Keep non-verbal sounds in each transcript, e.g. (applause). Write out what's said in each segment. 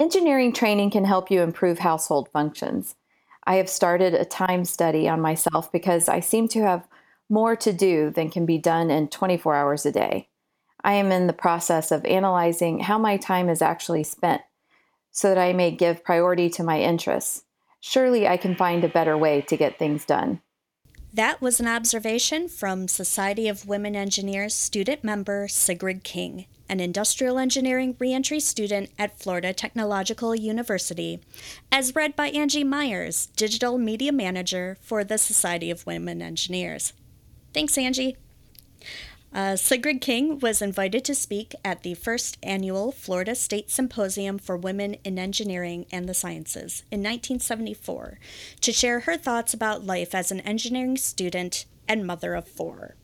Engineering training can help you improve household functions. I have started a time study on myself because I seem to have more to do than can be done in 24 hours a day. I am in the process of analyzing how my time is actually spent so that I may give priority to my interests. Surely I can find a better way to get things done. That was an observation from Society of Women Engineers student member Sigrid King an industrial engineering reentry student at Florida Technological University, as read by Angie Myers, digital media manager for the Society of Women Engineers. Thanks, Angie. Uh, Sigrid King was invited to speak at the first annual Florida State Symposium for Women in Engineering and the Sciences in 1974 to share her thoughts about life as an engineering student and mother of four.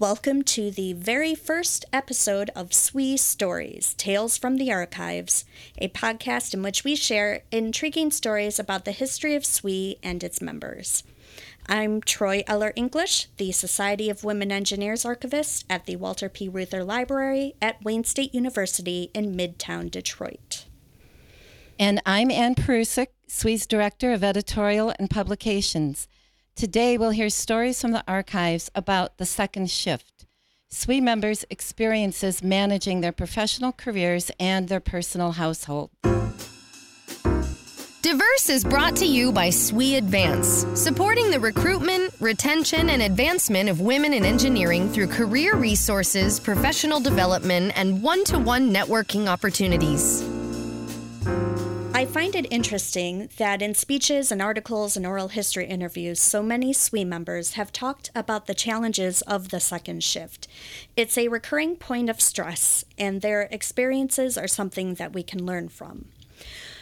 Welcome to the very first episode of SWE Stories Tales from the Archives, a podcast in which we share intriguing stories about the history of SWE and its members. I'm Troy Eller English, the Society of Women Engineers archivist at the Walter P. Reuther Library at Wayne State University in Midtown Detroit. And I'm Anne Perusek, SWE's Director of Editorial and Publications. Today, we'll hear stories from the archives about the second shift. SWE members' experiences managing their professional careers and their personal household. Diverse is brought to you by SWE Advance, supporting the recruitment, retention, and advancement of women in engineering through career resources, professional development, and one to one networking opportunities. I find it interesting that in speeches and articles and oral history interviews, so many SWE members have talked about the challenges of the second shift. It's a recurring point of stress, and their experiences are something that we can learn from.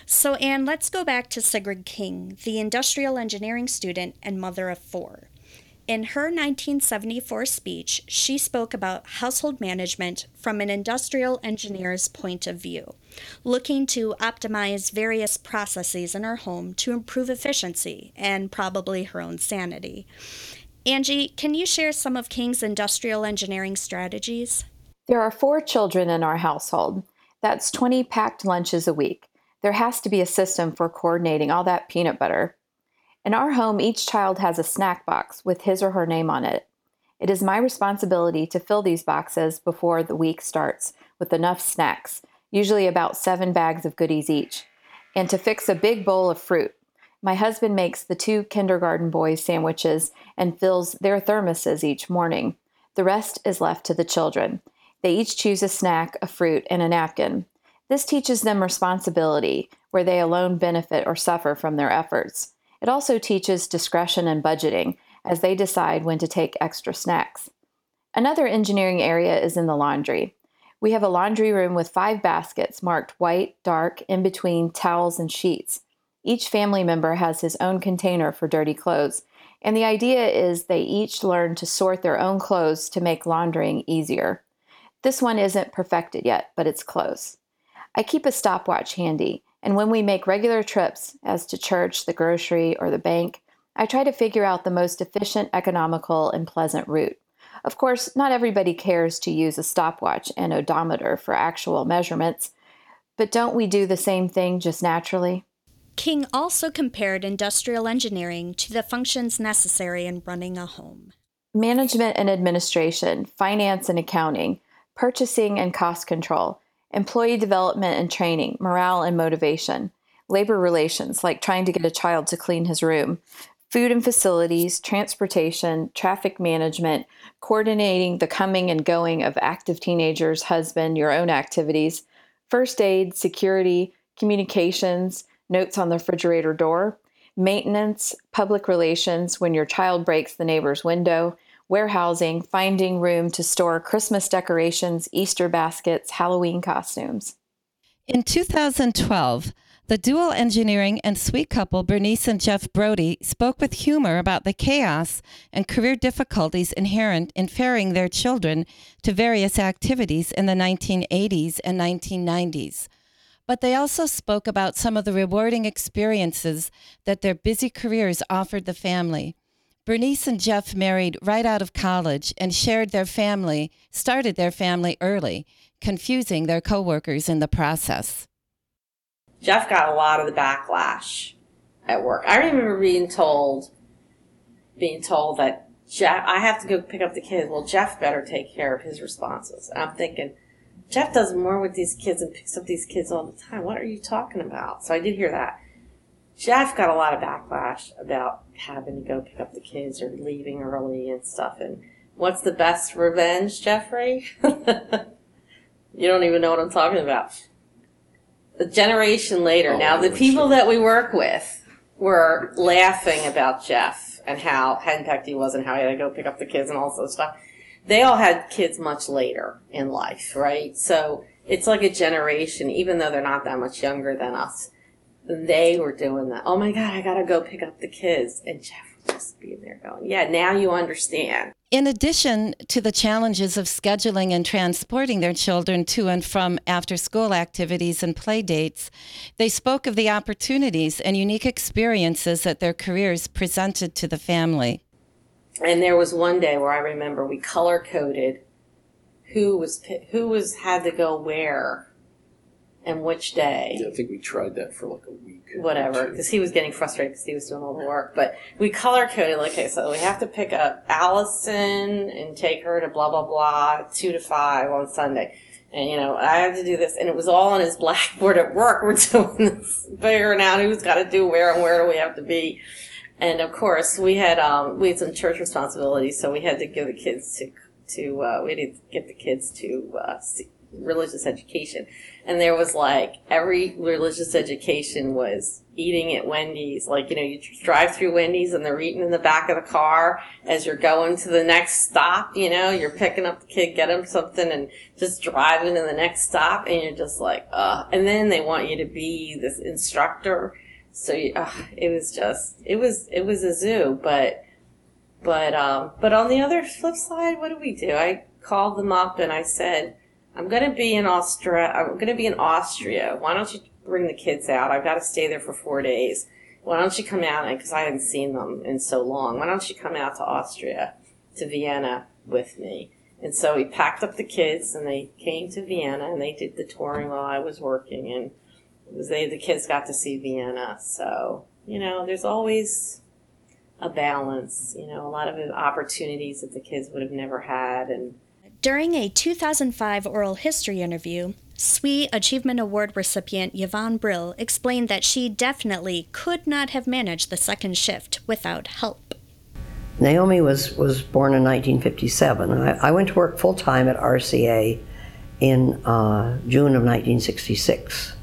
So, Anne, let's go back to Sigrid King, the industrial engineering student and mother of four. In her 1974 speech, she spoke about household management from an industrial engineer's point of view, looking to optimize various processes in her home to improve efficiency and probably her own sanity. Angie, can you share some of King's industrial engineering strategies? There are four children in our household. That's 20 packed lunches a week. There has to be a system for coordinating all that peanut butter, in our home, each child has a snack box with his or her name on it. It is my responsibility to fill these boxes before the week starts with enough snacks, usually about seven bags of goodies each, and to fix a big bowl of fruit. My husband makes the two kindergarten boys sandwiches and fills their thermoses each morning. The rest is left to the children. They each choose a snack, a fruit, and a napkin. This teaches them responsibility, where they alone benefit or suffer from their efforts. It also teaches discretion and budgeting as they decide when to take extra snacks. Another engineering area is in the laundry. We have a laundry room with five baskets marked white, dark, in between towels and sheets. Each family member has his own container for dirty clothes, and the idea is they each learn to sort their own clothes to make laundering easier. This one isn't perfected yet, but it's close. I keep a stopwatch handy. And when we make regular trips, as to church, the grocery, or the bank, I try to figure out the most efficient, economical, and pleasant route. Of course, not everybody cares to use a stopwatch and odometer for actual measurements, but don't we do the same thing just naturally? King also compared industrial engineering to the functions necessary in running a home. Management and administration, finance and accounting, purchasing and cost control, employee development and training, morale and motivation, labor relations, like trying to get a child to clean his room, food and facilities, transportation, traffic management, coordinating the coming and going of active teenagers, husband, your own activities, first aid, security, communications, notes on the refrigerator door, maintenance, public relations when your child breaks the neighbor's window, warehousing, finding room to store Christmas decorations, Easter baskets, Halloween costumes. In 2012, the dual engineering and SWE couple Bernice and Jeff Brody spoke with humor about the chaos and career difficulties inherent in ferrying their children to various activities in the 1980s and 1990s. But they also spoke about some of the rewarding experiences that their busy careers offered the family. Bernice and Jeff married right out of college and shared their family, started their family early, confusing their coworkers in the process. Jeff got a lot of the backlash at work. I remember being told, being told that Jeff, I have to go pick up the kids. Well, Jeff better take care of his responses. And I'm thinking, Jeff does more with these kids and picks up these kids all the time. What are you talking about? So I did hear that. Jeff got a lot of backlash about having to go pick up the kids or leaving early and stuff. And what's the best revenge, Jeffrey? (laughs) you don't even know what I'm talking about. A generation later, Oh, now the sure. people that we work with were laughing about Jeff and how henpecked he was and how he had to go pick up the kids and all this stuff. They all had kids much later in life, right? So it's like a generation, even though they're not that much younger than us they were doing that. Oh my God, I gotta go pick up the kids. And Jeff would just be there going, Yeah, now you understand. In addition to the challenges of scheduling and transporting their children to and from after school activities and play dates, they spoke of the opportunities and unique experiences that their careers presented to the family. And there was one day where I remember we color coded who was who was had to go where and which day. Yeah, I think we tried that for like a week. whatever, because he was getting frustrated because he was doing all the work. But we color coded, like, okay, so we have to pick up Allison and take her to blah, blah, blah, two to five on Sunday. And, you know, I had to do this. And it was all on his (laughs) blackboard at work. We're doing this, figuring out who's got to do where and where do we have to be. And of course, we had, um, we had some church responsibilities, so we had to give the kids to, to, uh, we had to get the kids to, uh, see, religious education. And there was like every religious education was eating at Wendy's. Like, you know, you drive through Wendy's and they're eating in the back of the car as you're going to the next stop. You know, you're picking up the kid, get him something, and just driving to the next stop. And you're just like, uh, and then they want you to be this instructor. So you, uh, it was just, it was, it was a zoo. But, but, um, but on the other flip side, what do we do? I called them up and I said, I'm to be in Austria. I'm to be in Austria. Why don't you bring the kids out? I've got to stay there for four days. Why don't you come out? Because I haven't seen them in so long. Why don't you come out to Austria, to Vienna with me? And so we packed up the kids and they came to Vienna and they did the touring while I was working. And was they, the kids got to see Vienna. So, you know, there's always a balance, you know, a lot of opportunities that the kids would have never had. And, During a 2005 oral history interview, SWE Achievement Award recipient Yvonne Brill explained that she definitely could not have managed the second shift without help. Naomi was, was born in 1957. I, I went to work full time at RCA in uh, June of 1966.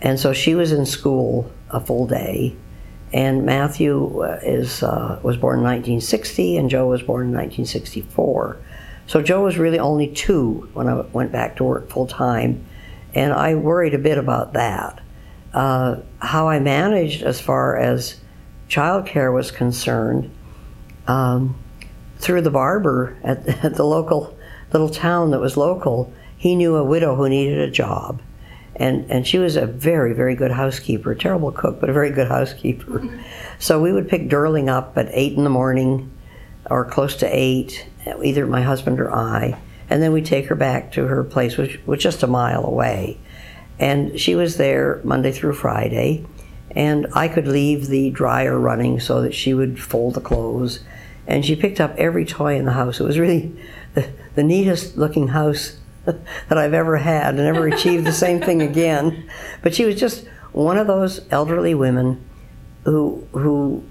And so she was in school a full day. And Matthew uh, is, uh, was born in 1960, and Joe was born in 1964. So Joe was really only two when I went back to work full time. And I worried a bit about that. Uh, how I managed as far as childcare was concerned, um, through the barber at, (laughs) at the local little town that was local, he knew a widow who needed a job. And, and she was a very, very good housekeeper, a terrible cook, but a very good housekeeper. (laughs) So we would pick Durling up at 8 in the morning or close to 8, either my husband or I, and then we'd take her back to her place, which was just a mile away. And she was there Monday through Friday, and I could leave the dryer running so that she would fold the clothes. And she picked up every toy in the house. It was really (laughs) the, the neatest looking house (laughs) that I've ever had, and never achieved the same thing again. But she was just one of those elderly women who who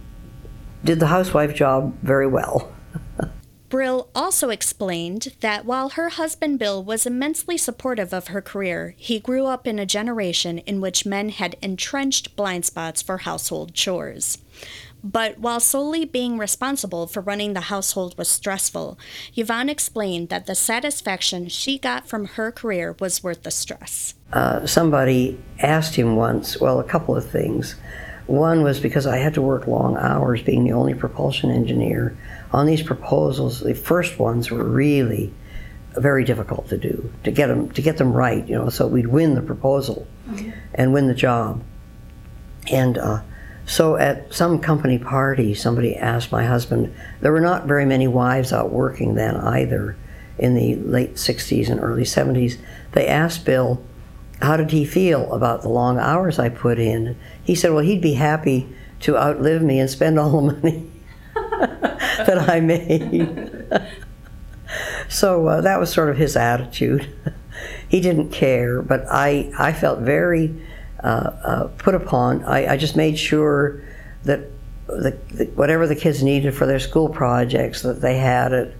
did the housewife job very well. (laughs) Brill also explained that while her husband Bill was immensely supportive of her career, he grew up in a generation in which men had entrenched blind spots for household chores. But while solely being responsible for running the household was stressful, Yvonne explained that the satisfaction she got from her career was worth the stress. Uh, somebody asked him once, well, a couple of things. One was because I had to work long hours being the only propulsion engineer. On these proposals, the first ones were really very difficult to do, to get them, to get them right, you know, so we'd win the proposal and win the job. And uh, so at some company party, somebody asked my husband, there were not very many wives out working then either in the late 60s and early 70s. They asked Bill, how did he feel about the long hours I put in? He said, well, he'd be happy to outlive me and spend all the money (laughs) (laughs) that I made. (laughs) so uh, that was sort of his attitude. (laughs) he didn't care, but I, I felt very uh, uh, put upon. I, I, just made sure that the, the, whatever the kids needed for their school projects, that they had it.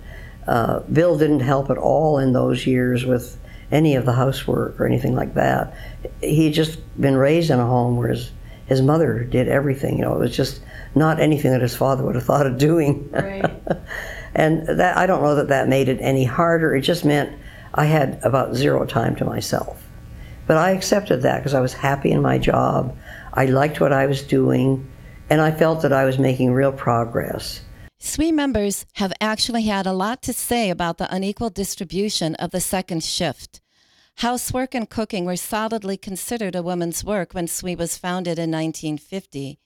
Uh, Bill didn't help at all in those years with any of the housework or anything like that. He had just been raised in a home where his, his mother did everything. You know, it was just not anything that his father would have thought of doing. Right. (laughs) and that I don't know that that made it any harder. It just meant I had about zero time to myself. But I accepted that because I was happy in my job. I liked what I was doing, and I felt that I was making real progress. SWE members have actually had a lot to say about the unequal distribution of the second shift. Housework and cooking were solidly considered a woman's work when SWE was founded in 1950.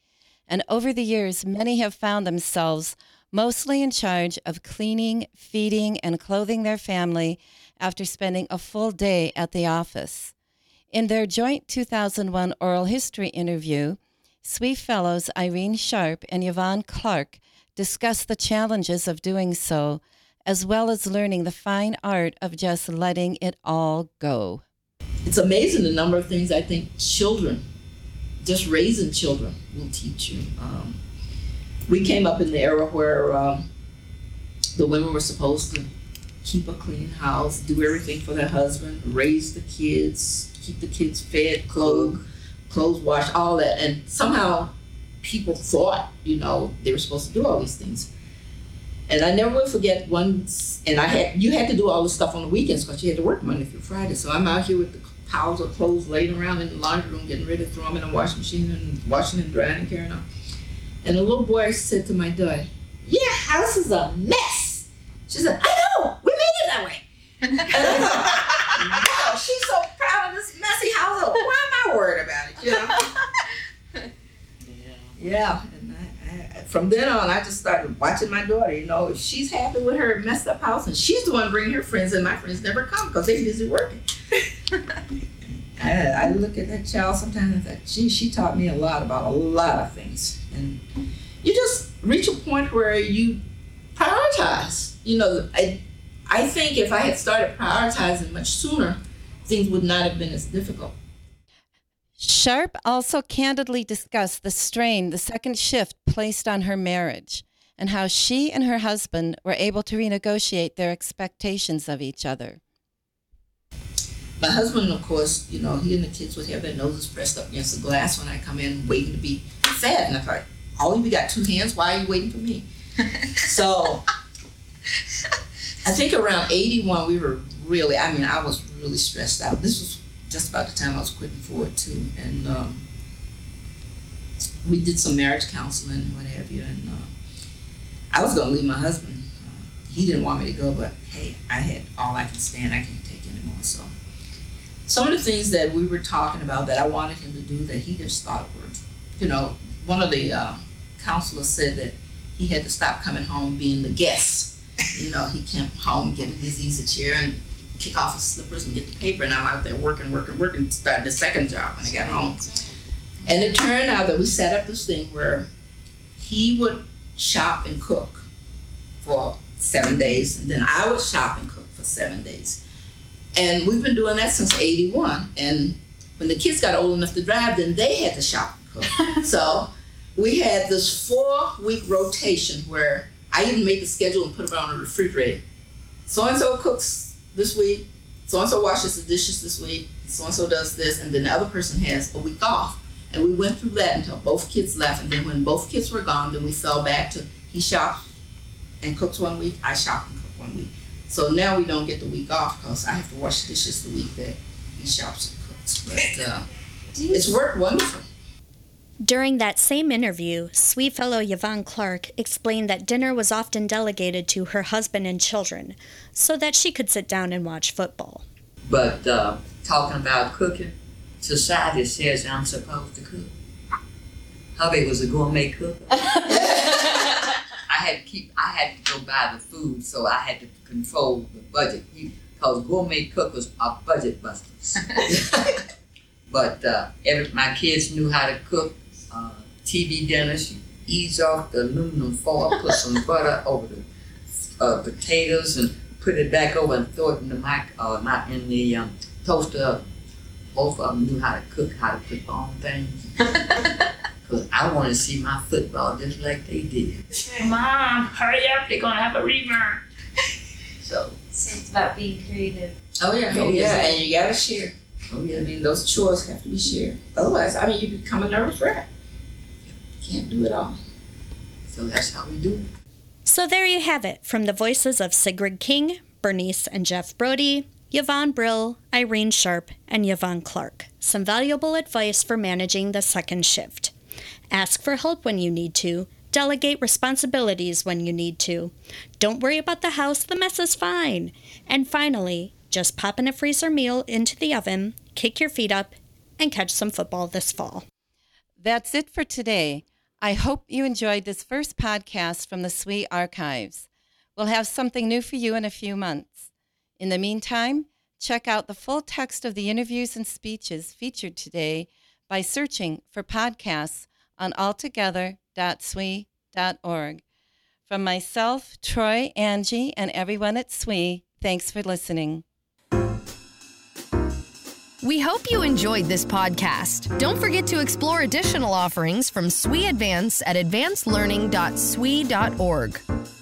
And over the years, many have found themselves mostly in charge of cleaning, feeding, and clothing their family after spending a full day at the office. In their joint 2001 oral history interview, SWE Fellows Irene Sharp and Yvonne Clark discussed the challenges of doing so, as well as learning the fine art of just letting it all go. It's amazing the number of things I think children, just raising children, will teach you. Um, we came up in the era where um, the women were supposed to keep a clean house, do everything for their husband, raise the kids, keep the kids fed, clothed, clothes washed, all that. And somehow people thought, you know, they were supposed to do all these things. And I never will forget once, and I had you had to do all the stuff on the weekends because you had to work Monday through Friday. So I'm out here with the piles of clothes laying around in the laundry room, getting ready to throw them in the washing machine and washing and drying and carrying on. And the little boy said to my daughter, "Your house is a mess." She said, "I know. We made it that way." and I thought, (laughs) wow, she's so proud of this messy house. Why am I worried about it? You know? (laughs) yeah. Yeah. And I, I, from then on, I just started watching my daughter. You know, if she's happy with her messed up house, and she's the one bringing her friends, and my friends never come because they're busy working. (laughs) I, I look at that child sometimes and think, gee, she taught me a lot about a lot of things. And you just reach a point where you prioritize. You know, I, I think if I had started prioritizing much sooner, things would not have been as difficult. Sharp also candidly discussed the strain the second shift placed on her marriage and how she and her husband were able to renegotiate their expectations of each other. My husband, of course, you know, he and the kids would have their noses pressed up against the glass when I come in waiting to be fed. And I thought, oh, you got two hands, why are you waiting for me? (laughs) so I think around 81, we were really, I mean, I was really stressed out. This was just about the time I was quitting Ford, too. And um, we did some marriage counseling and what have you. And uh, I was to leave my husband. Uh, he didn't want me to go, but hey, I had all I can stand. I can't take anymore. So some of the things that we were talking about that I wanted him to do that he just thought were, you know, one of the uh, counselors said that he had to stop coming home being the guest you know, he came home, get his easy chair and kick off his slippers and get the paper. And I'm out there working, working, working, starting the second job when I got home. And it turned out that we set up this thing where he would shop and cook for seven days, and then I would shop and cook for seven days. And we've been doing that since 81. And when the kids got old enough to drive, then they had to shop and cook. (laughs) so we had this four week rotation where I even make the schedule and put it on the refrigerator. So and so cooks this week. So and so washes the dishes this week. So and so does this, and then the other person has a week off. And we went through that until both kids left. And then when both kids were gone, then we fell back to he shops and cooks one week, I shop and cook one week. So now we don't get the week off because I have to wash dishes the week that he shops and cooks. But uh, it's worked wonderful. During that same interview, SWE fellow Yvonne Clark explained that dinner was often delegated to her husband and children so that she could sit down and watch football. But uh, talking about cooking, society says I'm supposed to cook. Hubby was a gourmet cook. (laughs) I had to keep. I had to go buy the food, so I had to control the budget because gourmet cookers are budget busters. (laughs) (laughs) But uh, every, my kids knew how to cook TV dinners. You ease off the aluminum foil, put some (laughs) butter over the uh, potatoes, and put it back over and throw it in the mic, uh, not in the um, toaster. Both of them knew how to cook, how to put on things. (laughs) Cause I want to see my football just like they did. Mom, hurry up! They're gonna have a rerun. So. So it's about being creative. Oh yeah, oh yeah, and you gotta share. Oh yeah. I mean, those chores have to be shared. Otherwise, I mean, you become a nervous wreck. Can't do it all. So that's how we do it. So there you have it from the voices of Sigrid King, Bernice and Jeff Brody, Yvonne Brill, Irene Sharp, and Yvonne Clark. Some valuable advice for managing the second shift. Ask for help when you need to. Delegate responsibilities when you need to. Don't worry about the house, the mess is fine. And finally, just pop in a freezer meal into the oven, kick your feet up, and catch some football this fall. That's it for today. I hope you enjoyed this first podcast from the SWE archives. We'll have something new for you in a few months. In the meantime, check out the full text of the interviews and speeches featured today by searching for podcasts on alltogether.swe.org. From myself, Troy, Angie, and everyone at SWE, thanks for listening. We hope you enjoyed this podcast. Don't forget to explore additional offerings from SWE Advance at advancedlearning.swe.org.